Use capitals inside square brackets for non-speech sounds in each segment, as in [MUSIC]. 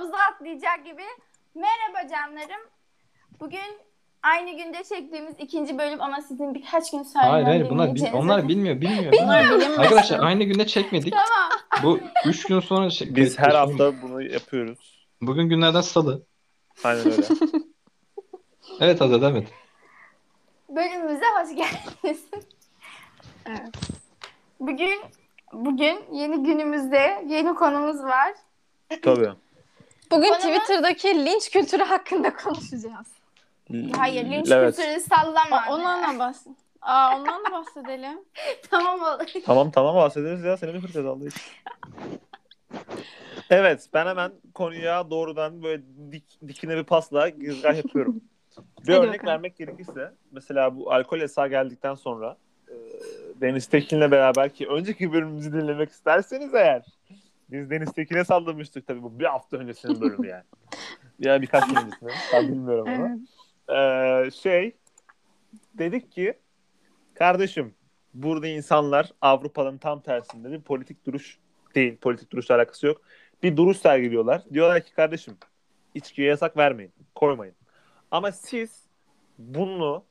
havuza atlayacak gibi. Merhaba canlarım. Bugün aynı günde çektiğimiz ikinci bölüm ama sizin birkaç gün sonra Hayır hayır bunlar bil- onlar bilmiyor [LAUGHS] bilmiyor. Bilmiyor Bunlar- musun? Arkadaşlar aynı günde çekmedik. Tamam. Bu üç gün sonra çek- Biz her hafta bunu yapıyoruz. Bugün günlerden salı. Aynen öyle. [LAUGHS] Evet Azad evet. Bölümümüze hoş geldiniz. [LAUGHS] Evet. Bugün bugün yeni günümüzde yeni konumuz var. Tabii. Bugün Bana- Twitter'daki linç kültürü hakkında konuşacağız. Hayır linç Evet. kültürü sallama. O- Ondan da bahs Aa, ondan da bahsedelim. [LAUGHS] tamam olur. Tamam tamam bahsederiz ya. Seni kıracağız Allah için? Evet ben hemen konuya doğrudan böyle dik, dikine bir pasla gizgah yapıyorum. [LAUGHS] bir Hadi örnek bakalım. vermek gerekirse mesela bu alkol yasağı geldikten sonra e, Deniz Tekin'le beraber ki önceki bölümümüzü dinlemek isterseniz eğer biz Deniz Tekin'e sallamıştık tabii bu bir hafta öncesinin bölümü yani. [LAUGHS] ya birkaç gün öncesinde. Ben bilmiyorum ama. Evet. Ee, şey dedik ki kardeşim burada insanlar Avrupa'nın tam tersinde bir politik duruş değil. Politik duruşla alakası yok. Bir duruş sergiliyorlar. Diyorlar ki kardeşim içkiye yasak vermeyin. Koymayın. Ama siz bunu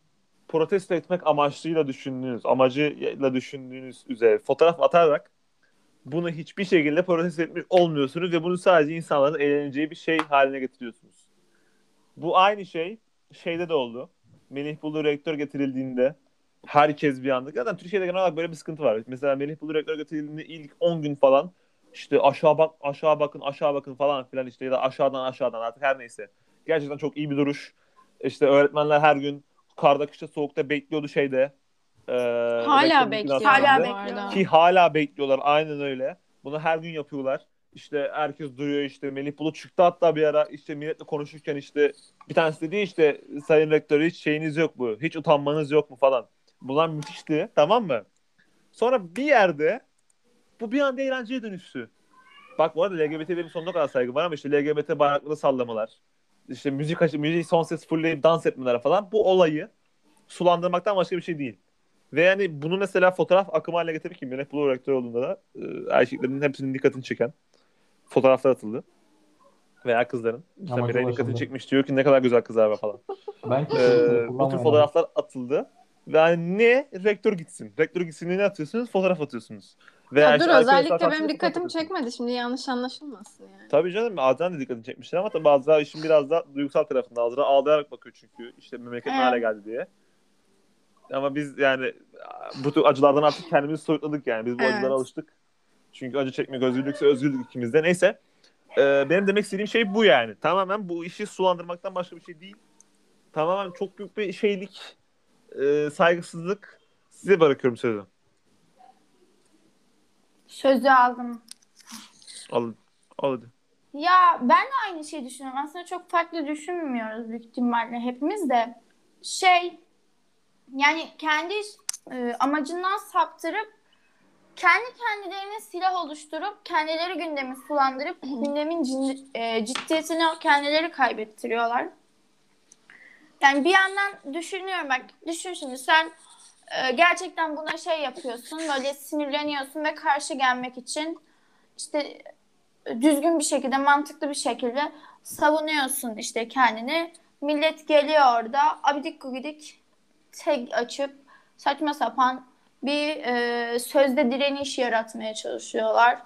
protesto etmek amaçlıyla düşündüğünüz, amacıyla düşündüğünüz üzere fotoğraf atarak bunu hiçbir şekilde protesto etmiş olmuyorsunuz ve bunu sadece insanların eğleneceği bir şey haline getiriyorsunuz. Bu aynı şey şeyde de oldu. Melih Bulu rektör getirildiğinde herkes bir anda. Zaten Türkiye'de genel olarak böyle bir sıkıntı var. Mesela Melih Bulu rektör getirildiğinde ilk 10 gün falan işte aşağı bak aşağı bakın aşağı bakın falan filan işte ya da aşağıdan aşağıdan artık her neyse. Gerçekten çok iyi bir duruş. İşte öğretmenler her gün karda kışta soğukta bekliyordu şeyde. Ee, Hala bekliyor. Hala bekliyor. Ki hala bekliyorlar aynen öyle. Bunu her gün yapıyorlar. İşte herkes duyuyor işte Melih Bulut çıktı hatta bir ara işte milletle konuşurken işte bir tanesi dedi işte sayın rektör hiç şeyiniz yok mu? Hiç utanmanız yok mu falan. Bunlar müthişti tamam mı? Sonra bir yerde bu bir anda eğlenceye dönüştü. Bak bu arada LGBT'lerin sonuna kadar saygı var ama işte LGBT bayrakları sallamalar. işte müzik müziği son ses fullleyip dans etmeler falan. Bu olayı sulandırmaktan başka bir şey değil. Ve yani bunu mesela fotoğraf akımı haline getirip ki Melih Bulu rektör olduğunda da e, erkeklerin hepsinin dikkatini çeken fotoğraflar atıldı. Veya kızların. Mesela Ama çok dikkatini çekmiş diyor ki ne kadar güzel kızlar var falan. [LAUGHS] Ben Ee, bu tür fotoğraflar atıldı. Ve yani ne rektör gitsin. Rektör gitsin ne atıyorsunuz? Fotoğraf atıyorsunuz. Veya Ya işte dur özellikle benim dikkatimi çekmedi. Şimdi yanlış anlaşılmasın yani. Tabii canım Azra da dikkatini çekmişler ama tabii Azra işin biraz da duygusal tarafında. Azra ağlayarak bakıyor çünkü işte memleket ne Evet. hale geldi diye. Ama biz yani bu tür acılardan artık kendimizi soyutladık yani. Biz bu Evet. acılara alıştık. Çünkü acı çekmek özgürlükse özgürlük ikimizde. Neyse. Ee, benim demek istediğim şey bu yani. Tamamen bu işi sulandırmaktan başka bir şey değil. Tamamen çok büyük bir şeylik, e, saygısızlık. Size bırakıyorum sözü. Sözü aldım. Alın. Al hadi. Ya ben de aynı şeyi düşünüyorum. Aslında çok farklı düşünmüyoruz büyük ihtimalle hepimiz de. Şey yani kendi e, amacından saptırıp kendi kendilerine silah oluşturup kendileri gündemi sulandırıp gündemin cin- e, ciddiyetini kendileri kaybettiriyorlar. Yani bir yandan düşünüyorum bak düşün şimdi sen e, gerçekten buna şey yapıyorsun böyle sinirleniyorsun ve karşı gelmek için işte düzgün bir şekilde, mantıklı bir şekilde savunuyorsun işte kendini. Millet geliyor orada abidik gubidik tag açıp saçma sapan bir e, sözde direniş yaratmaya çalışıyorlar.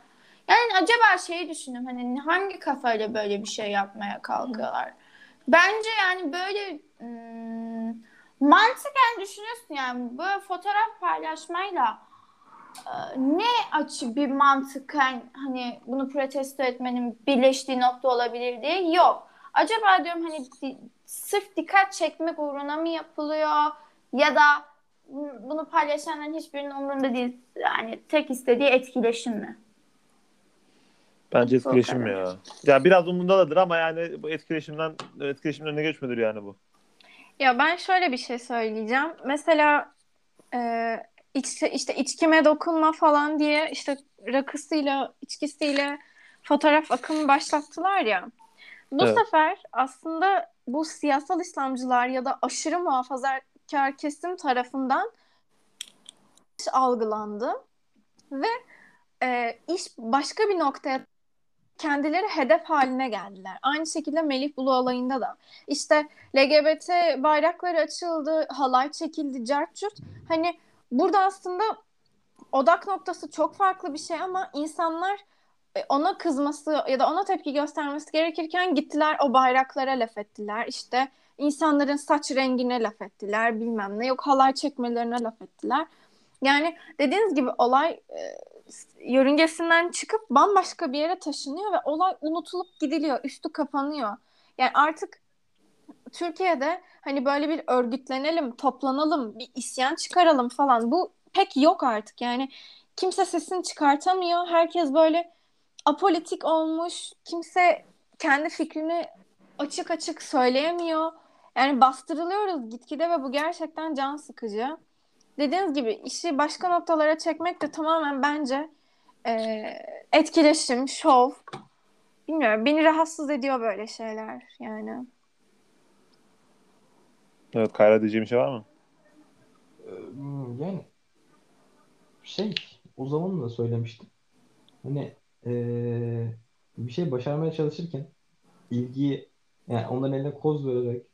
Yani acaba şeyi düşündüm hani hangi kafayla böyle bir şey yapmaya kalkıyorlar? Bence yani böyle hmm, mantıken düşünüyorsun yani böyle fotoğraf paylaşmayla e, ne açı bir mantıken hani bunu protesto etmenin birleştiği nokta olabilir diye yok. Acaba diyorum hani di- sırf dikkat çekmek uğruna mı yapılıyor ya da bu- bunu paylaşanların hiçbirinin umurunda değil. Yani tek istediği etkileşim mi? Bence etkileşim ya. Ya biraz umurundadır ama yani bu etkileşimden etkileşimden önüne geçmedir yani bu. Ya ben şöyle bir şey söyleyeceğim. Mesela e, iç, işte içkime dokunma falan diye işte rakısıyla, içkisiyle fotoğraf akımı başlattılar ya. Bu Evet. sefer aslında bu siyasal İslamcılar ya da aşırı muhafazakar kesim tarafından algılandı ve e, iş başka bir noktaya kendileri hedef haline geldiler. Aynı şekilde Melih Bulu olayında da. İşte LGBT bayrakları açıldı, halay çekildi, cartçurt. Hani burada aslında odak noktası çok farklı bir şey ama insanlar e, ona kızması ya da ona tepki göstermesi gerekirken gittiler o bayraklara laf ettiler. İşte insanların saç rengine laf ettiler bilmem ne. Yok halay çekmelerine laf ettiler. Yani dediğiniz gibi olay e, yörüngesinden çıkıp bambaşka bir yere taşınıyor ve olay unutulup gidiliyor. Üstü kapanıyor. Yani artık Türkiye'de hani böyle bir örgütlenelim, toplanalım, bir isyan çıkaralım falan. Bu pek yok artık. Yani kimse sesini çıkartamıyor. Herkes böyle apolitik olmuş. Kimse kendi fikrini açık açık söyleyemiyor. Yani bastırılıyoruz gitgide ve bu gerçekten can sıkıcı. Dediğiniz gibi işi başka noktalara çekmek de tamamen bence e, etkileşim, şov. Bilmiyorum. Beni rahatsız ediyor böyle şeyler yani. Evet Kayra diyeceğim bir şey var mı? Hmm, Yani şey o zaman da söylemiştim. Hani eee, bir şey başarmaya çalışırken ilgiyi yani onların eline koz vererek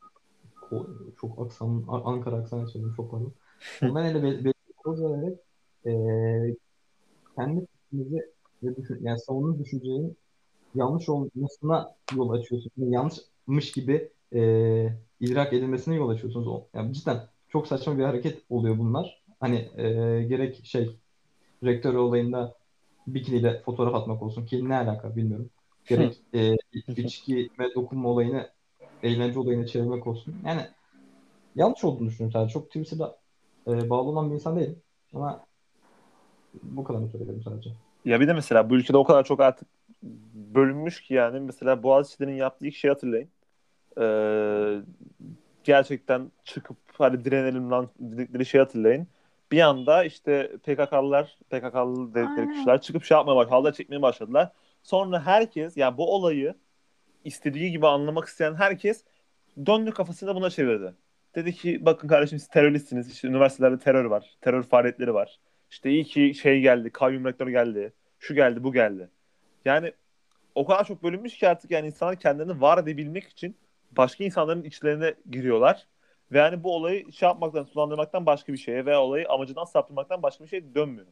ko- çok aksan A- Ankara aksanı söyledim çok pardon. Onların eline be- be- vererek eee, kendi fikrinizi ve düşün, yani savunduğunuz düşüncenin yanlış olmasına yol açıyorsunuz. Yani yanlışmış gibi eee idrak edilmesine yol açıyorsunuz. O- Yani cidden çok saçma bir hareket oluyor bunlar. Hani eee, gerek şey rektör olayında bikiniyle fotoğraf atmak olsun ki ne alaka bilmiyorum. Gerek [LAUGHS] eee içki ve dokunma olayını eğlence olayına çevirmek olsun. Yani yanlış olduğunu düşünüyorum sadece. Çok Twitter'da eee, bağlı olan bir insan değilim. Ama bu kadarını söyleyebilirim sadece. Ya bir de mesela bu ülkede o kadar çok artık bölünmüş ki yani mesela Boğaziçi'nin yaptığı ilk şey hatırlayın. Ee, gerçekten çıkıp hadi direnelim lan dedikleri şey hatırlayın. Bir anda işte PKK'lılar, PKK'lı dedikleri Aynen. kişiler çıkıp şey yapmaya başladılar, halay çekmeye başladılar. Sonra herkes yani bu olayı istediği gibi anlamak isteyen herkes döndü kafasını buna çevirdi. Dedi ki bakın kardeşim siz teröristsiniz. İşte üniversitelerde terör var. Terör faaliyetleri var. İşte iyi ki şey geldi. Kayyum rektör geldi. Şu geldi bu geldi. Yani o kadar çok bölünmüş ki artık yani insanlar kendilerini var edebilmek için başka insanların içlerine giriyorlar. Ve yani bu olayı şey yapmaktan, sulandırmaktan başka bir şeye veya olayı amacından saptırmaktan başka bir şeye dönmüyor.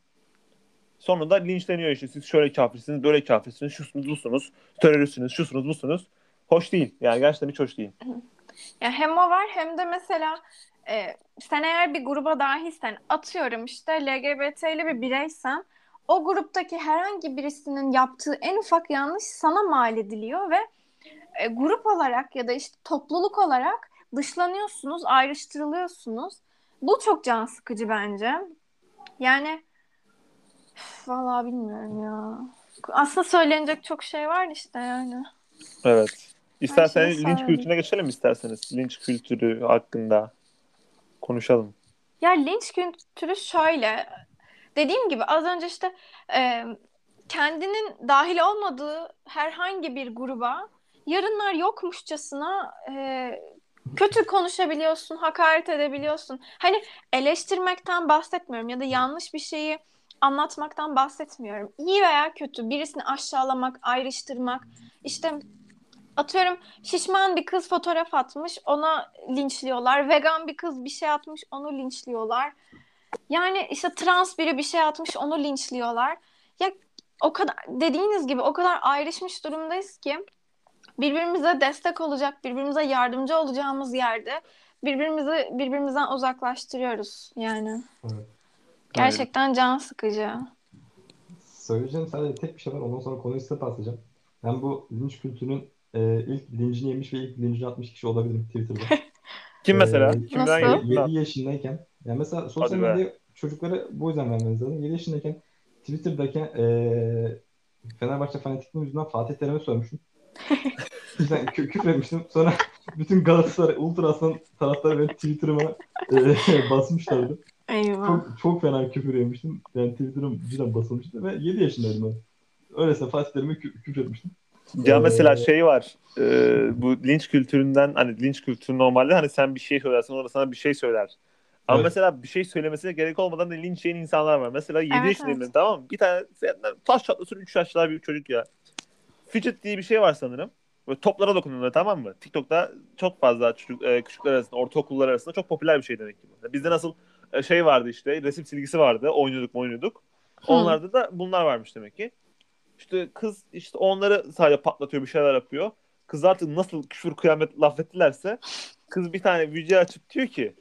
Sonunda linçleniyor işte. Siz şöyle kafirsiniz, böyle kafirsiniz, şusunuz, busunuz, teröristsiniz, şusunuz, busunuz. Hoş değil. Yani gerçekten hiç hoş değil. Ya hem o var hem de mesela e, sen eğer bir gruba dahilsen atıyorum işte LGBT'li bir bireysen o gruptaki herhangi birisinin yaptığı en ufak yanlış sana mal ediliyor ve e, grup olarak ya da işte topluluk olarak dışlanıyorsunuz, ayrıştırılıyorsunuz. Bu çok can sıkıcı bence. Yani vallahi bilmiyorum ya. Aslında söylenecek çok şey var işte yani. Evet. İsterseniz linç kültürüne geçelim isterseniz. Linç kültürü hakkında konuşalım. Ya linç kültürü şöyle. Dediğim gibi az önce işte e, kendinin dahil olmadığı herhangi bir gruba yarınlar yokmuşçasına e, kötü konuşabiliyorsun, hakaret edebiliyorsun. Hani eleştirmekten bahsetmiyorum ya da yanlış bir şeyi anlatmaktan bahsetmiyorum. İyi veya kötü birisini aşağılamak, ayrıştırmak. İşte atıyorum şişman bir kız fotoğraf atmış, ona linçliyorlar. Vegan bir kız bir şey atmış, onu linçliyorlar. Yani işte trans biri bir şey atmış, onu linçliyorlar. Ya o kadar dediğiniz gibi o kadar ayrışmış durumdayız ki birbirimize destek olacak, birbirimize yardımcı olacağımız yerde birbirimizi birbirimizden uzaklaştırıyoruz yani. Evet. Gerçekten can sıkıcı. Söyleyeceğim sadece tek bir şey var. Ondan sonra konuyu size paslayacağım. Ben bu linç kültürünün e, ilk lincini yemiş ve ilk lincini atmış kişi olabilirim Twitter'da. [LAUGHS] Kim mesela? Ee, Kimden Nasıl? yedin? 7 yaşındayken yani mesela sosyal medya çocuklara bu yüzden vermeniz lazım. 7 yaşındayken Twitter'dayken eee Fenerbahçe fanatikliğim yüzünden Fatih Terim'e sormuşum. [LAUGHS] Yüzden kü küfür etmiştim. Sonra bütün Galatasaray Ultra Aslan taraftarı benim Twitter'ıma eee, [LAUGHS] basmışlardı. Eyvah. Çok, çok fena küfür yemiştim. Yani Twitter'ım cidden basılmıştı ve 7 yaşındaydım ben. Öylesine Fatih Terim'e kü küfür etmiştim. Ya Ee, mesela şey var. e, bu linç kültüründen hani linç kültürü normalde hani sen bir şey söylersin o da sana bir şey söyler. Ama Evet. mesela bir şey söylemesine gerek olmadan da linç yiyen insanlar var. Mesela 7 Evet, yaşındayım evet. tamam mı? Bir tane taş çatlasın 3 yaşlar bir çocuk ya. fidget diye bir şey var sanırım. Böyle toplara dokunuyorlar tamam mı? TikTok'ta çok fazla çocuk, e, küçükler arasında, ortaokullar arasında çok popüler bir şey demek ki bu. Bizde nasıl şey vardı işte, resim silgisi vardı, oynuyorduk oynuyorduk. Onlarda da bunlar varmış demek ki. İşte kız işte onları sadece patlatıyor, bir şeyler yapıyor. Kız artık nasıl küfür kıyamet laf ettilerse kız bir tane video açıp diyor ki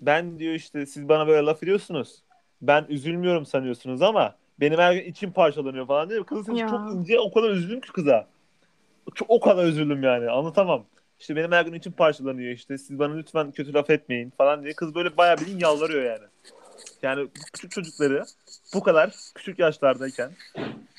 ben diyor işte siz bana böyle laf ediyorsunuz. Ben üzülmüyorum sanıyorsunuz ama benim her gün içim parçalanıyor falan diyor. Kızın sesi çok ince. O kadar üzüldüm ki kıza. Çok, o kadar üzüldüm yani. Anlatamam. İşte benim her gün içim parçalanıyor işte. Siz bana lütfen kötü laf etmeyin falan diye. Kız böyle bayağı bilin yalvarıyor yani. Yani küçük çocukları bu kadar küçük yaşlardayken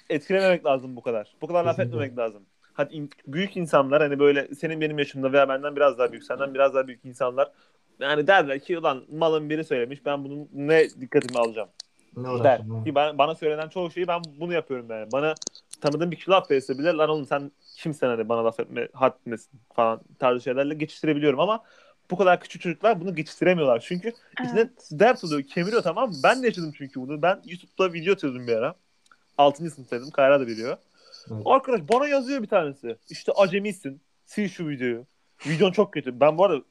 etkilememek lazım bu kadar. Bu kadar laf etmemek lazım. Hadi in- büyük insanlar hani böyle senin benim yaşımda veya benden biraz daha büyük, senden biraz daha büyük insanlar yani derler ki ulan malın biri söylemiş ben bunun ne dikkatimi alacağım Ne der. Ki ben, bana söylenen çoğu şeyi ben bunu yapıyorum yani. Bana tanıdığım bir kişi laf verirse bile lan oğlum sen kimsen hani bana laf etme haddinesin falan tarzı şeylerle geçiştirebiliyorum ama bu kadar küçük çocuklar bunu geçiştiremiyorlar. Çünkü içine dert oluyor, kemiriyor tamam mı? Ben de yaşadım çünkü bunu. Ben YouTube'da video atıyordum bir ara. 6. sınıftaydım. Kayra da biliyor. Evet. Arkadaş bana yazıyor bir tanesi. İşte acemisin. Sil şu videoyu. Videon çok kötü. Ben bu arada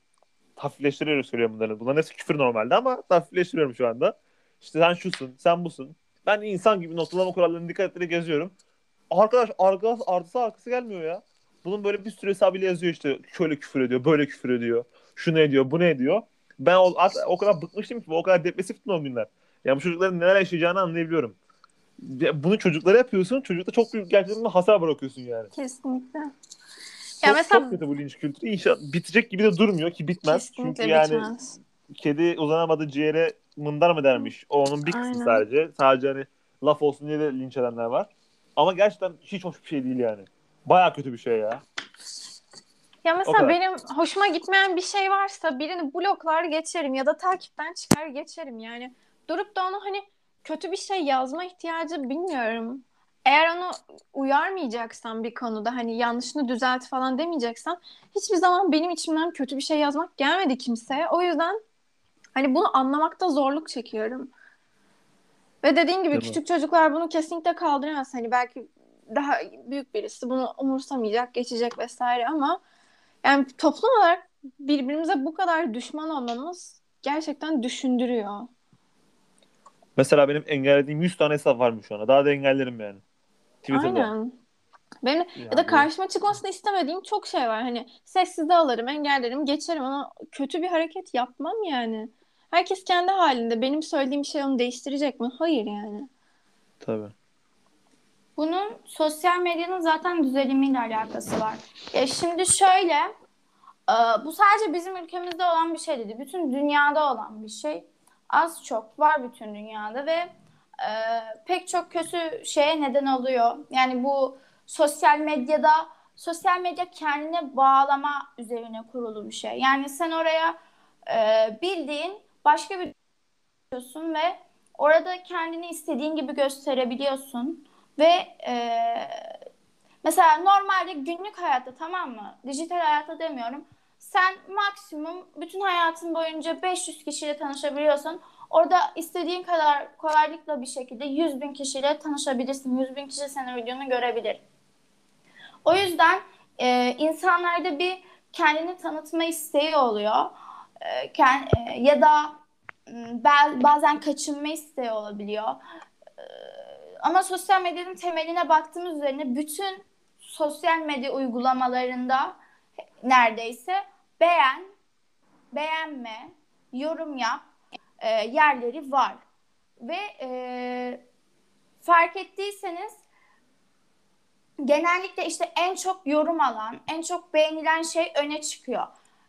hafifleştirerek söylüyorum bunları. Bunların hepsi küfür normalde ama hafifleştiriyorum şu anda. İşte sen şusun, sen busun. Ben insan gibi notalama kurallarına dikkat ederek yazıyorum. Arkadaş arka, artısı arkası gelmiyor ya. Bunun böyle bir sürü hesabıyla yazıyor işte. Şöyle küfür ediyor, böyle küfür ediyor. Şu ne ediyor, bu ne ediyor. Ben o, o kadar bıkmıştım ki, o kadar depresiftim o günler. Ya bu çocukların neler yaşayacağını anlayabiliyorum. Ya Bunu çocuklara yapıyorsun, çocukta çok büyük gerçekten hasar bırakıyorsun yani. Kesinlikle. Çok, mesela- çok kötü bu linç kültürü. İnşallah bitecek gibi de durmuyor ki bitmez. Kesinlikle Çünkü yani bitmez. kedi uzanamadı ciğere mındar mı dermiş. O onun bir kısmı Aynen. sadece. Sadece hani laf olsun diye de linç edenler var. Ama gerçekten hiç hoş bir şey değil yani. Baya kötü bir şey ya. Ya mesela benim hoşuma gitmeyen bir şey varsa birini bloklar geçerim ya da takipten çıkar geçerim yani. Durup da onu hani kötü bir şey yazma ihtiyacı bilmiyorum. Eğer onu uyarmayacaksan bir konuda hani yanlışını düzelt falan demeyeceksen hiçbir zaman benim içimden kötü bir şey yazmak gelmedi kimseye. O yüzden hani bunu anlamakta zorluk çekiyorum. Ve dediğin gibi Değil mi? küçük çocuklar bunu kesinlikle kaldıramaz. Hani belki daha büyük birisi bunu umursamayacak, geçecek vesaire ama yani toplum olarak birbirimize bu kadar düşman olmamız gerçekten düşündürüyor. Mesela benim engellediğim 100 tane hesap varmış şu anda. Daha da engellerim yani. Twitter'da. Aynen. Benim ya Yani da karşıma çıkmasını istemediğim çok şey var. Hani sessizde alırım, engellerim, geçerim ama kötü bir hareket yapmam yani. Herkes kendi halinde. Benim söylediğim şey onu değiştirecek mi? Hayır yani. Tabii. Bunun sosyal medyanın zaten düzelimiyle alakası var. Ya şimdi şöyle, e, bu sadece bizim ülkemizde olan bir şey değil. Bütün dünyada olan bir şey. Az çok var bütün dünyada ve e, pek çok kötü şeye neden oluyor. Yani bu sosyal medyada, sosyal medya kendine bağlama üzerine kurulu bir şey. Yani sen oraya e, bildiğin başka bir yapıyorsun ve orada kendini istediğin gibi gösterebiliyorsun. Ve e, mesela normalde günlük hayatta tamam mı? Dijital hayatta demiyorum. Sen maksimum bütün hayatın boyunca 500 kişiyle tanışabiliyorsun. Orada istediğin kadar kolaylıkla bir şekilde 100 bin kişiyle tanışabilirsin. 100 bin kişi senin videonu görebilir. O yüzden e, insanlarda bir kendini tanıtma isteği oluyor. E, e, ya da bazen kaçınma isteği olabiliyor. E, ama sosyal medyanın temeline baktığımız üzerine bütün sosyal medya uygulamalarında neredeyse beğen, beğenme, yorum yap yerleri var. Ve fark ettiyseniz genellikle işte en çok yorum alan, en çok beğenilen şey öne çıkıyor.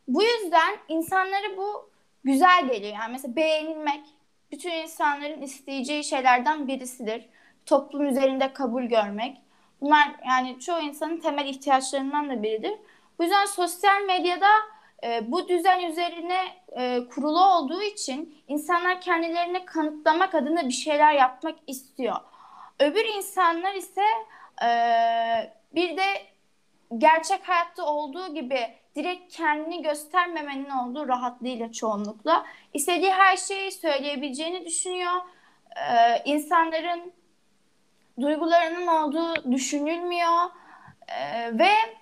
Bu yüzden insanlara bu güzel geliyor. Yani mesela beğenilmek bütün insanların isteyeceği şeylerden birisidir. Toplum üzerinde kabul görmek. Bunlar yani çoğu insanın temel ihtiyaçlarından da biridir. Bu yüzden sosyal medyada e, bu düzen üzerine e, kurulu olduğu için insanlar kendilerini kanıtlamak adına bir şeyler yapmak istiyor. Öbür insanlar ise e, bir de gerçek hayatta olduğu gibi direkt kendini göstermemenin olduğu rahatlığıyla çoğunlukla istediği her şeyi söyleyebileceğini düşünüyor. Ee, insanların duygularının olduğu düşünülmüyor. Ee, ve e,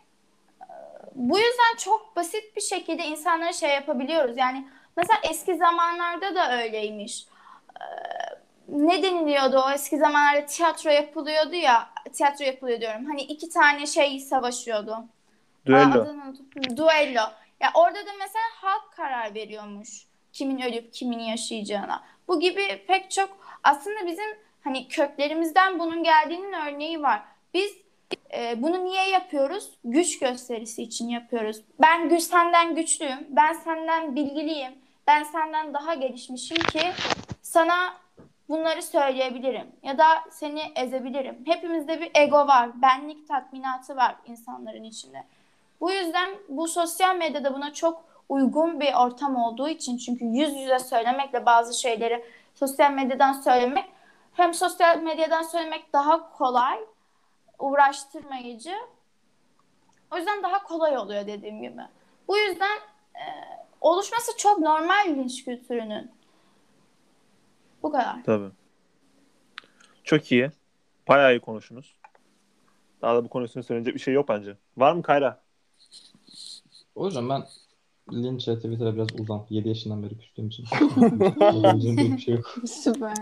bu yüzden çok basit bir şekilde insanlara şey yapabiliyoruz. Yani mesela eski zamanlarda da öyleymiş. Ee, ne deniliyordu o eski zamanlarda tiyatro yapılıyordu ya tiyatro yapılıyor diyorum. Hani iki tane şey savaşıyordu. Aa, Düello. adını unuttum. Duello. Ya orada da mesela halk karar veriyormuş kimin ölüp kimin yaşayacağına. Bu gibi pek çok aslında bizim hani köklerimizden bunun geldiğinin örneği var. Biz e, bunu niye yapıyoruz? Güç gösterisi için yapıyoruz. Ben güç senden güçlüyüm. Ben senden bilgiliyim. Ben senden daha gelişmişim ki sana bunları söyleyebilirim ya da seni ezebilirim. Hepimizde bir ego var, benlik tatminatı var insanların içinde. Bu yüzden bu sosyal medyada buna çok uygun bir ortam olduğu için çünkü yüz yüze söylemekle bazı şeyleri sosyal medyadan söylemek hem sosyal medyadan söylemek daha kolay, uğraştırmayıcı. O yüzden daha kolay oluyor dediğim gibi. Bu yüzden e, oluşması çok normal linç kültürünün. Bu kadar. Tabii. Çok iyi. Bayağı iyi konuştunuz. Daha da bu konu üstüne söylenecek bir şey yok bence. Var mı Kayra? Hocam ben linçe Twitter'a biraz uzam. 7 yaşından beri küstüğüm için. [LAUGHS] Yapabileceğim pek bir şey yok. Süper.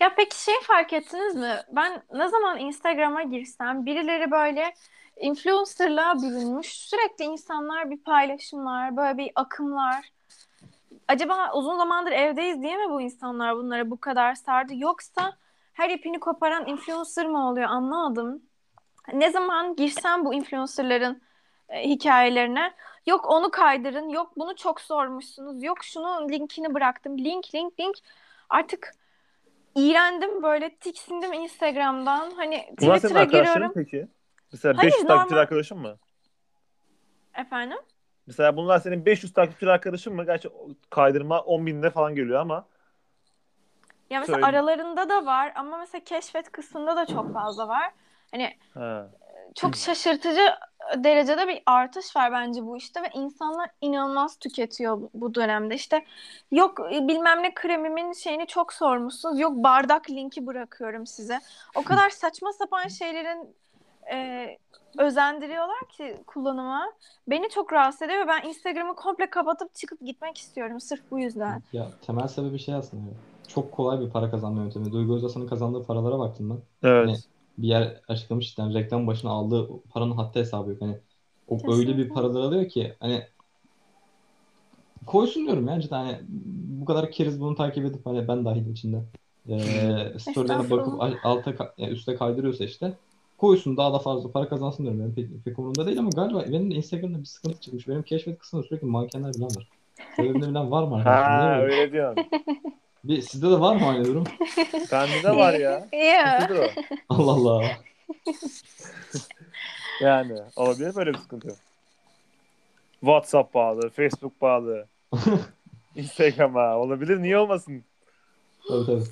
Ya peki şey fark ettiniz mi? Ben ne zaman Instagram'a girsem birileri böyle influencerlığa bürünmüş. Sürekli insanlar bir paylaşımlar, böyle bir akımlar. Acaba uzun zamandır evdeyiz diye mi bu insanlar bunlara bu kadar sardı? Yoksa her ipini koparan influencer mı oluyor anlamadım. Ne zaman girsem bu influencerların e, hikayelerine yok onu kaydırın, yok bunu çok sormuşsunuz, yok şunun linkini bıraktım. Link, link, link. Artık iğrendim böyle tiksindim Instagram'dan. Hani senin Twitter'a arkadaşların giriyorum. peki? Mesela Hayır, 500 takipçili normal. arkadaşın mı? Efendim? Mesela bunlar senin 500 takipçili arkadaşın mı? Gerçi kaydırma 10 binde falan geliyor ama. Ya mesela Söyle. aralarında da var ama mesela keşfet kısmında da çok fazla var. Hani Ha. Çok şaşırtıcı derecede bir artış var bence bu işte ve insanlar inanılmaz tüketiyor bu- dönemde. İşte yok e, bilmem ne kremimin şeyini çok sormuşsunuz. Yok bardak linki bırakıyorum size. O kadar saçma sapan şeylerin e, özendiriyorlar ki kullanıma. Beni çok rahatsız ediyor ve ben Instagram'ı komple kapatıp çıkıp gitmek istiyorum sırf bu yüzden. Ya temel sebebi şey aslında. Çok kolay bir para kazanma yöntemi. Duygu Özası'nın kazandığı paralara baktım ben. Evet. Hani bir yer açıklamış işte hani reklam başına aldığı paranın haddi hesabı yok. Hani o öyle Kesinlikle. bir paralar alıyor ki hani koysun diyorum ya cidden hani bu kadar keriz bunu takip edip hani ben dahil içinde ee, [LAUGHS] storylerine bakıp alta yani üste kaydırıyorsa işte koysun daha da fazla para kazansın diyorum. Benim pek, pek umurumda değil ama galiba benim de Instagram'da bir sıkıntı çıkmış. Benim keşfet kısmında sürekli mankenler falan var. Sebebini bilen var mı Ha öyle diyorsun. [LAUGHS] Bir, sizde de var mı aynı durum? [LAUGHS] Bende de var ya. [LAUGHS] Sıkıntıdır o. Allah Allah. [LAUGHS] Yani olabilir böyle bir sıkıntı. WhatsApp bağlı, Facebook bağlı. Instagram'a olabilir. Niye olmasın? Tabii tabii.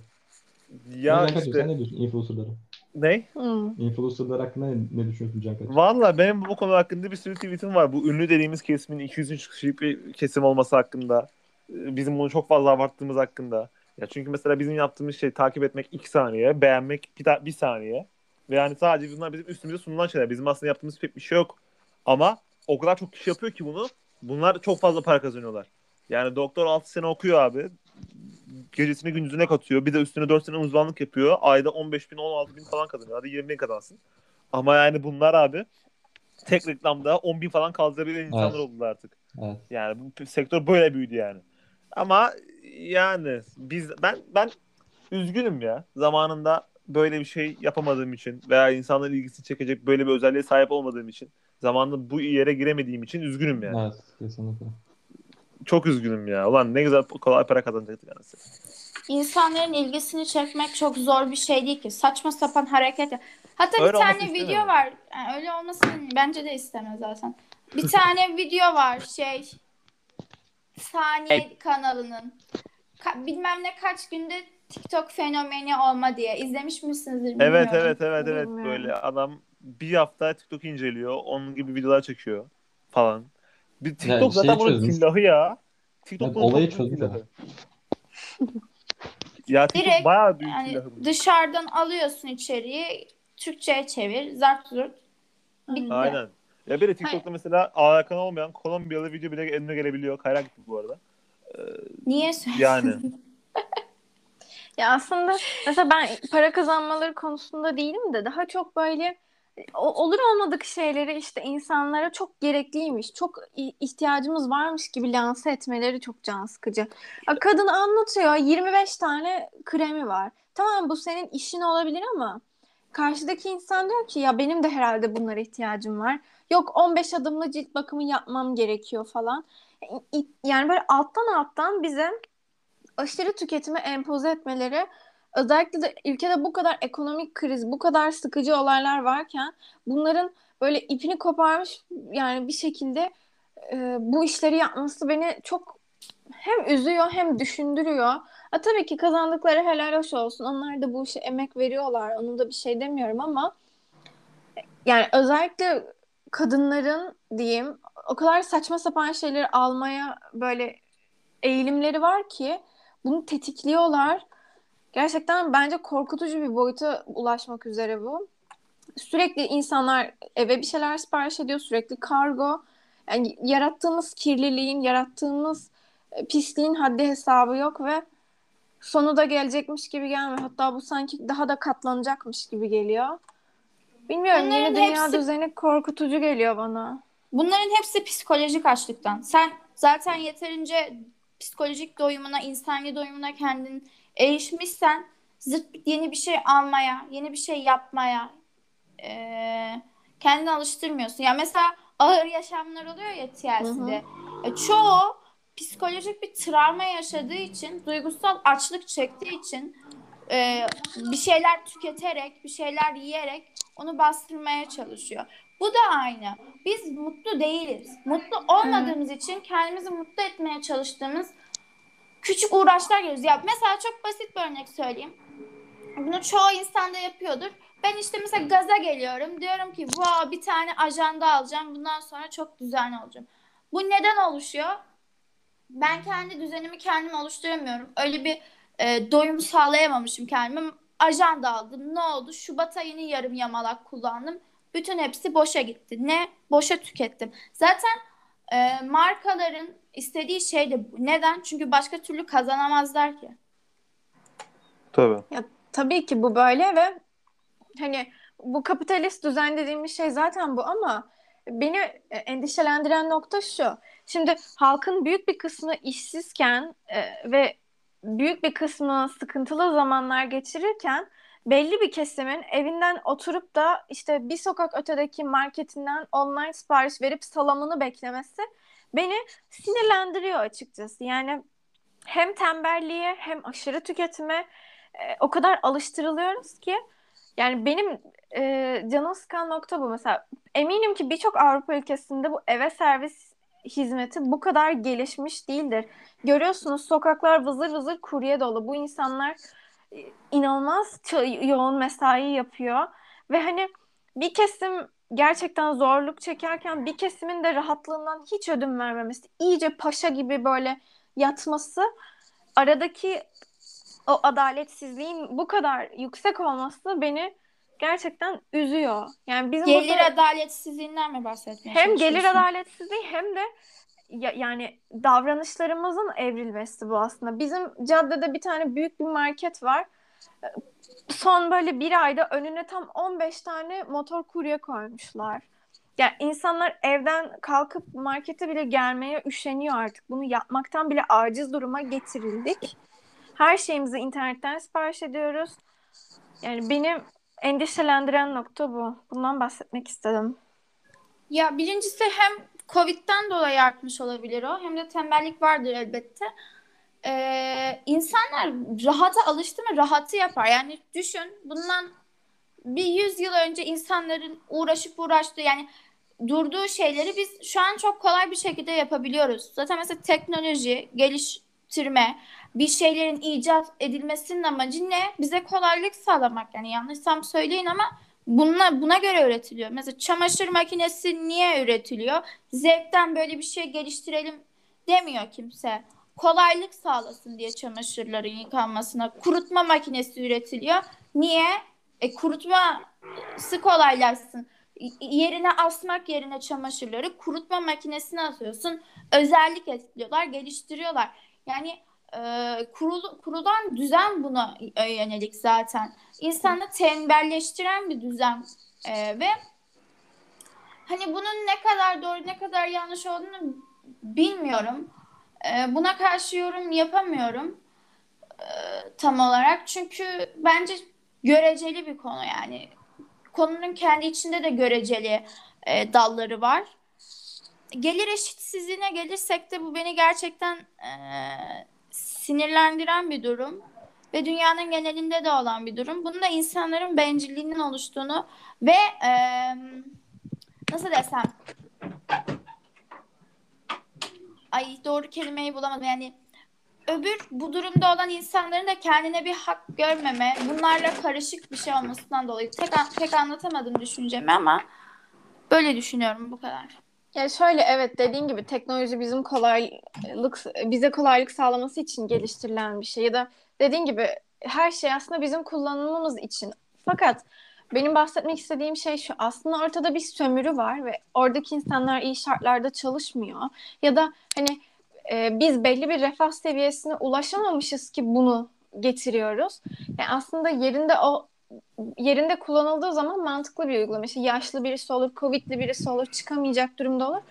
Ya ne, Kaçıyor, sen işte ne diyorsun influencerlara? ne? Hmm. Influencerlar hakkında ne, ne düşünüyorsun Can Kaç? Valla benim bu konu hakkında bir sürü tweetim var. Bu ünlü dediğimiz kesimin 203 kişilik bir kesim olması hakkında. Ee, Bizim bunu çok fazla abarttığımız hakkında. Ya çünkü mesela bizim yaptığımız şey takip etmek 2 saniye, beğenmek bir, da- bir saniye. Ve yani sadece bunlar bizim üstümüze sunulan şeyler. Bizim aslında yaptığımız pek bir şey yok. Ama o kadar çok kişi yapıyor ki bunu. Bunlar çok fazla para kazanıyorlar. Yani doktor 6 sene okuyor abi. Gecesini gündüzüne katıyor. Bir de üstüne 4 sene uzmanlık yapıyor. Ayda 15 bin 16 bin falan kazanıyor. Hadi 20 bin kazansın. Ama yani bunlar abi tek reklamda 10 bin falan kaldırabilen insanlar Evet. oldular artık. Evet. Yani bu sektör böyle büyüdü yani. Ama yani biz ben ben üzgünüm ya. Zamanında böyle bir şey yapamadığım için veya insanların ilgisini çekecek böyle bir özelliğe sahip olmadığım için zamanında bu yere giremediğim için üzgünüm yani. Evet, kesinlikle. Çok üzgünüm ya. Ulan ne güzel kolay para kazanacaktık anasını. İnsanların ilgisini çekmek çok zor bir şey değil ki. Saçma sapan hareket. yap- Hatta Öyle bir tane video var. Yani öyle olmasını bence de istemez zaten. Bir tane video var şey Saniye kanalının. Ka- bilmem ne kaç günde TikTok fenomeni olma diye. İzlemiş misinizdir bilmiyorum. Evet evet evet evet Bilmiyorum. böyle adam bir hafta TikTok inceliyor. Onun gibi videolar çekiyor falan. Bir TikTok Yani zaten bunun silahı ya. TikTok Evet, bunun olayı çözdü ya TikTok Direkt, bayağı büyük Yani silahı bunun. dışarıdan alıyorsun içeriği. Türkçe'ye çevir. Zart zurt. Bitti. Aynen. Ya bir de TikTok'ta mesela alakan olmayan Kolombiyalı video bile önüne gelebiliyor. Kayrak gittik bu arada. Niye Yani. [LAUGHS] Ya aslında mesela ben para kazanmaları konusunda değilim de daha çok böyle o- olur olmadık şeyleri işte insanlara çok gerekliymiş, çok ihtiyacımız varmış gibi lanse etmeleri çok can sıkıcı. Kadın anlatıyor 25 tane kremi var. Tamam bu senin işin olabilir ama karşıdaki insan diyor ki ya benim de herhalde bunlara ihtiyacım var. Yok 15 adımlı cilt bakımı yapmam gerekiyor falan. İ- Yani böyle alttan alttan bize aşırı tüketimi empoze etmeleri özellikle de ülkede bu kadar ekonomik kriz, bu kadar sıkıcı olaylar varken bunların böyle ipini koparmış yani bir şekilde e, bu işleri yapması beni çok hem üzüyor hem düşündürüyor. Ha, tabii ki kazandıkları helal hoş olsun. Onlar da bu işe emek veriyorlar. Onu da bir şey demiyorum ama yani özellikle kadınların diyeyim o kadar saçma sapan şeyleri almaya böyle eğilimleri var ki bunu tetikliyorlar. Gerçekten bence korkutucu bir boyuta ulaşmak üzere bu. Sürekli insanlar eve bir şeyler sipariş ediyor, sürekli kargo. Yani yarattığımız kirliliğin, yarattığımız e, pisliğin haddi hesabı yok ve sonu da gelecekmiş gibi gelmiyor. Hatta bu sanki daha da katlanacakmış gibi geliyor. Bilmiyorum Bunların yeni dünya hepsi- düzeni korkutucu geliyor bana. Bunların hepsi psikolojik açlıktan. Sen zaten yeterince psikolojik doyumuna, insani doyumuna kendin erişmişsen zırt yeni bir şey almaya, yeni bir şey yapmaya eee kendini alıştırmıyorsun. Ya mesela ağır yaşamlar oluyor ya TLC'de. E, çoğu psikolojik bir travma yaşadığı için, duygusal açlık çektiği için e, bir şeyler tüketerek, bir şeyler yiyerek onu bastırmaya çalışıyor. Bu da aynı. Biz mutlu değiliz. Mutlu olmadığımız için kendimizi mutlu etmeye çalıştığımız küçük uğraşlar görüyoruz. Ya mesela çok basit bir örnek söyleyeyim. Bunu çoğu insan da yapıyordur. Ben işte mesela gaza geliyorum. Diyorum ki wow, bir tane ajanda alacağım. Bundan sonra çok düzenli olacağım. Bu neden oluşuyor? Ben kendi düzenimi kendim oluşturamıyorum. Öyle bir e, doyum sağlayamamışım kendime. Ajanda aldım. Ne oldu? Şubat ayını yarım yamalak kullandım. Bütün hepsi boşa gitti. Ne? Boşa tükettim. Zaten e, markaların istediği şey de bu. Neden? Çünkü başka türlü kazanamazlar ki. Tabii. Tabii ki bu böyle ve hani bu kapitalist düzen dediğimiz şey zaten bu ama beni e, endişelendiren nokta şu. Şimdi halkın büyük bir kısmı işsizken e, ve büyük bir kısmı sıkıntılı zamanlar geçirirken belli bir kesimin evinden oturup da işte bir sokak ötedeki marketinden online sipariş verip salamını beklemesi beni sinirlendiriyor açıkçası. Yani hem tembelliğe hem aşırı tüketime e, o kadar alıştırılıyoruz ki yani benim e, canım sıkan nokta bu mesela. Eminim ki birçok Avrupa ülkesinde bu eve servis hizmeti bu kadar gelişmiş değildir. Görüyorsunuz sokaklar vızır vızır kurye dolu. Bu insanlar e, inanılmaz yoğun mesai yapıyor ve hani bir kesim gerçekten zorluk çekerken bir kesimin de rahatlığından hiç ödün vermemesi, iyice paşa gibi böyle yatması aradaki o adaletsizliğin bu kadar yüksek olması beni gerçekten üzüyor. Yani bizim Gelir burada adaletsizliğinden mi bahsetmeye hem gelir adaletsizliği hem de ya- yani davranışlarımızın evrilmesi bu aslında. Bizim caddede bir tane büyük bir market var. Son böyle bir ayda önüne tam 15 tane motor kurye koymuşlar. Yani insanlar evden kalkıp markete bile gelmeye üşeniyor artık. Bunu yapmaktan bile aciz duruma getirildik. Her şeyimizi internetten sipariş ediyoruz. Yani beni endişelendiren nokta bu. Bundan bahsetmek istedim. Ya birincisi hem Covid'den dolayı artmış olabilir o hem de tembellik vardır elbette. Ee, insanlar rahata alıştı mı rahatı yapar. Yani düşün bundan bir yüz yıl önce insanların uğraşıp uğraştığı yani durduğu şeyleri biz şu an çok kolay bir şekilde yapabiliyoruz. Zaten mesela teknoloji, geliştirme, bir şeylerin icat edilmesinin amacı ne? Bize kolaylık sağlamak. Yani yanlışsam söyleyin ama Buna, buna göre üretiliyor. Mesela çamaşır makinesi niye üretiliyor? Zevkten böyle bir şey geliştirelim demiyor kimse. Kolaylık sağlasın diye çamaşırların yıkanmasına. Kurutma makinesi üretiliyor. Niye? E, kurutması kolaylaşsın. Yerine asmak yerine çamaşırları kurutma makinesine asıyorsun. Özellik ekliyorlar, geliştiriyorlar. Yani e, kurulu, kurulan düzen buna yönelik zaten. İnsanı tembelleştiren bir düzen E, ve hani bunun ne kadar doğru ne kadar yanlış olduğunu bilmiyorum. E, buna karşı yorum yapamıyorum e, tam olarak. Çünkü bence göreceli bir konu yani. Konunun kendi içinde de göreceli e, dalları var. Gelir eşitsizliğine gelirsek de bu beni gerçekten e, sinirlendiren bir durum ve dünyanın genelinde de olan bir durum. Bunun da insanların bencilliğinin oluştuğunu ve e, nasıl desem ay doğru kelimeyi bulamadım yani öbür bu durumda olan insanların da kendine bir hak görmeme, bunlarla karışık bir şey olmasından dolayı tek pek anlatamadım düşüncemi ama böyle düşünüyorum bu kadar. Ya şöyle evet dediğin gibi teknoloji bizim kolaylık bize kolaylık sağlaması için geliştirilen bir şey ya da dediğin gibi her şey aslında bizim kullanımımız için. Fakat benim bahsetmek istediğim şey şu aslında ortada bir sömürü var ve oradaki insanlar iyi şartlarda çalışmıyor ya da hani e, biz belli bir refah seviyesine ulaşamamışız ki bunu getiriyoruz. Yani aslında yerinde o yerinde kullanıldığı zaman mantıklı bir uygulama. İşte yaşlı birisi olur, covidli birisi olur, çıkamayacak durumda olur.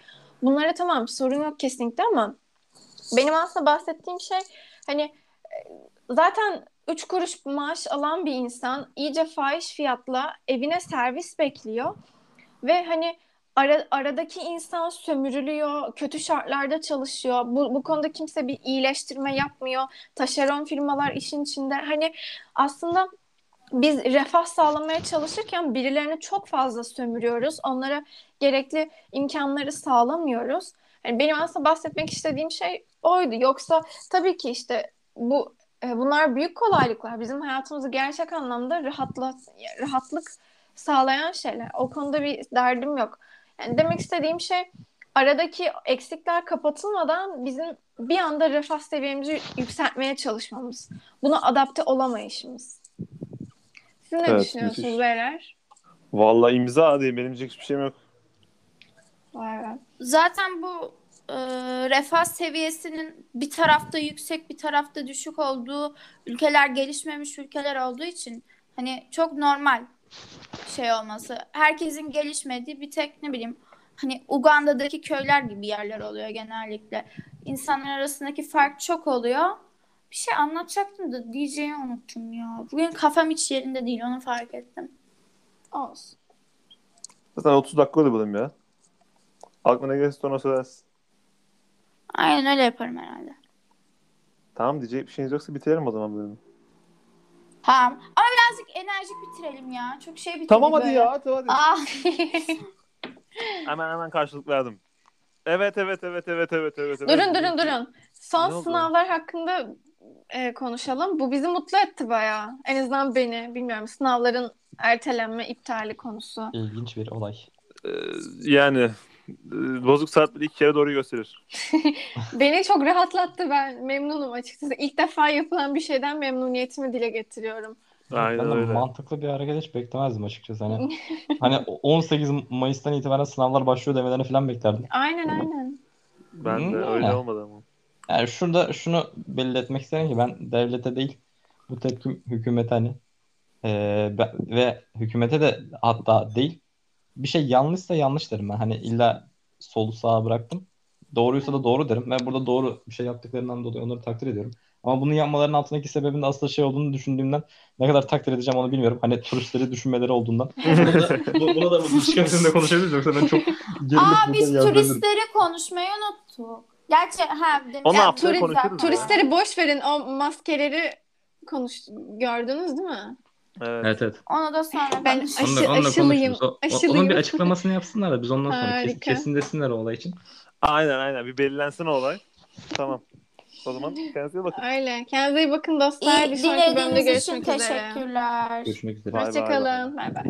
Bunlara tamam sorun yok kesinlikle ama benim aslında bahsettiğim şey hani e, zaten 3 kuruş maaş alan bir insan iyice fahiş fiyatla evine servis bekliyor ve hani ara, aradaki insan sömürülüyor, kötü şartlarda çalışıyor. Bu, bu konuda kimse bir iyileştirme yapmıyor. Taşeron firmalar işin içinde. Hani aslında biz refah sağlamaya çalışırken birilerini çok fazla sömürüyoruz. Onlara gerekli imkanları sağlamıyoruz. Yani benim aslında bahsetmek istediğim şey oydu. Yoksa tabii ki işte bu e, bunlar büyük kolaylıklar. Bizim hayatımızı gerçek anlamda rahatlat rahatlık sağlayan şeyler. O konuda bir derdim yok. Yani demek istediğim şey aradaki eksikler kapatılmadan bizim bir anda refah seviyemizi yükseltmeye çalışmamız. Buna adapte olamayışımız. Siz ne Evet, düşünüyorsunuz müthiş. beyler? Vallahi imza değil. Benim hiçbir şeyim yok. Vay be. Zaten bu e, refah seviyesinin bir tarafta yüksek bir tarafta düşük olduğu ülkeler gelişmemiş ülkeler olduğu için hani çok normal şey olması. Herkesin gelişmediği bir tek ne bileyim hani Uganda'daki köyler gibi yerler oluyor genellikle. İnsanlar arasındaki fark çok oluyor. Bir şey anlatacaktım da diyeceği unuttum ya. Bugün kafam hiç yerinde değil onu fark ettim. Olsun. Zaten 30 dakika oldu bölüm ya. Aklına ne gelirse ona söylersin. Aynen öyle yaparım herhalde. Tamam diyecek bir şeyiniz yoksa bitirelim o zaman bölümü. Tamam. Ama birazcık enerjik bitirelim ya. Çok şey bitirdik Tamam hadi böyle. ya hadi hadi. Aa, [LAUGHS] Hemen hemen karşılık verdim. Evet evet evet evet evet evet. evet. durun durun durun. Son Ne oldu? sınavlar hakkında e, konuşalım. Bu bizi mutlu etti bayağı. En azından beni. Bilmiyorum sınavların ertelenme, iptali konusu. İlginç bir olay. Ee, yani e, bozuk saat bile iki kere doğru gösterir. [LAUGHS] Beni çok rahatlattı. Ben memnunum açıkçası. İlk defa yapılan bir şeyden memnuniyetimi dile getiriyorum. Aynen ben de öyle. mantıklı bir hareket hiç beklemezdim açıkçası. Hani, hani 18 Mayıs'tan itibaren sınavlar başlıyor demelerini falan beklerdim. Aynen aynen. Ben de öyle olmadı ama. Yani şurada şunu belli etmek isterim ki ben devlete değil bu tepkim hükümete hani eee, be- ve hükümete de hatta değil bir şey yanlışsa yanlış derim ben. Hani illa solu sağa bıraktım. Doğruysa da doğru derim. Ben burada doğru bir şey yaptıklarından dolayı onları takdir ediyorum. Ama bunu yapmalarının altındaki sebebin de aslında şey olduğunu düşündüğümden ne kadar takdir edeceğim onu bilmiyorum. Hani turistleri düşünmeleri olduğundan. [LAUGHS] bunu da, bu- bunu da bu konuşabiliriz yoksa ben çok gerilip Aa biz turistleri konuşmayı unuttuk. Gerçi ha Onu Ya, haftaya turizm- konuşuruz ya. Turistleri boş verin. O maskeleri konuş gördünüz değil mi? Evet. Evet evet. Onu da sonra Ben aşı- Onunla, onunla aşılıyım. O- o- aşılıyım. onun bir [LAUGHS] açıklamasını yapsınlar da biz ondan sonra kes, Harika. kesin desinler o olay için. Aynen aynen bir belirlensin o olay. Tamam. O zaman kendinize iyi bakın. Öyle. Kendinize iyi bakın dostlar. İyi Bir sonraki bölümde dinlediğiniz için görüşmek üzere. teşekkürler. Görüşmek üzere. Hoşçakalın. Bay bay.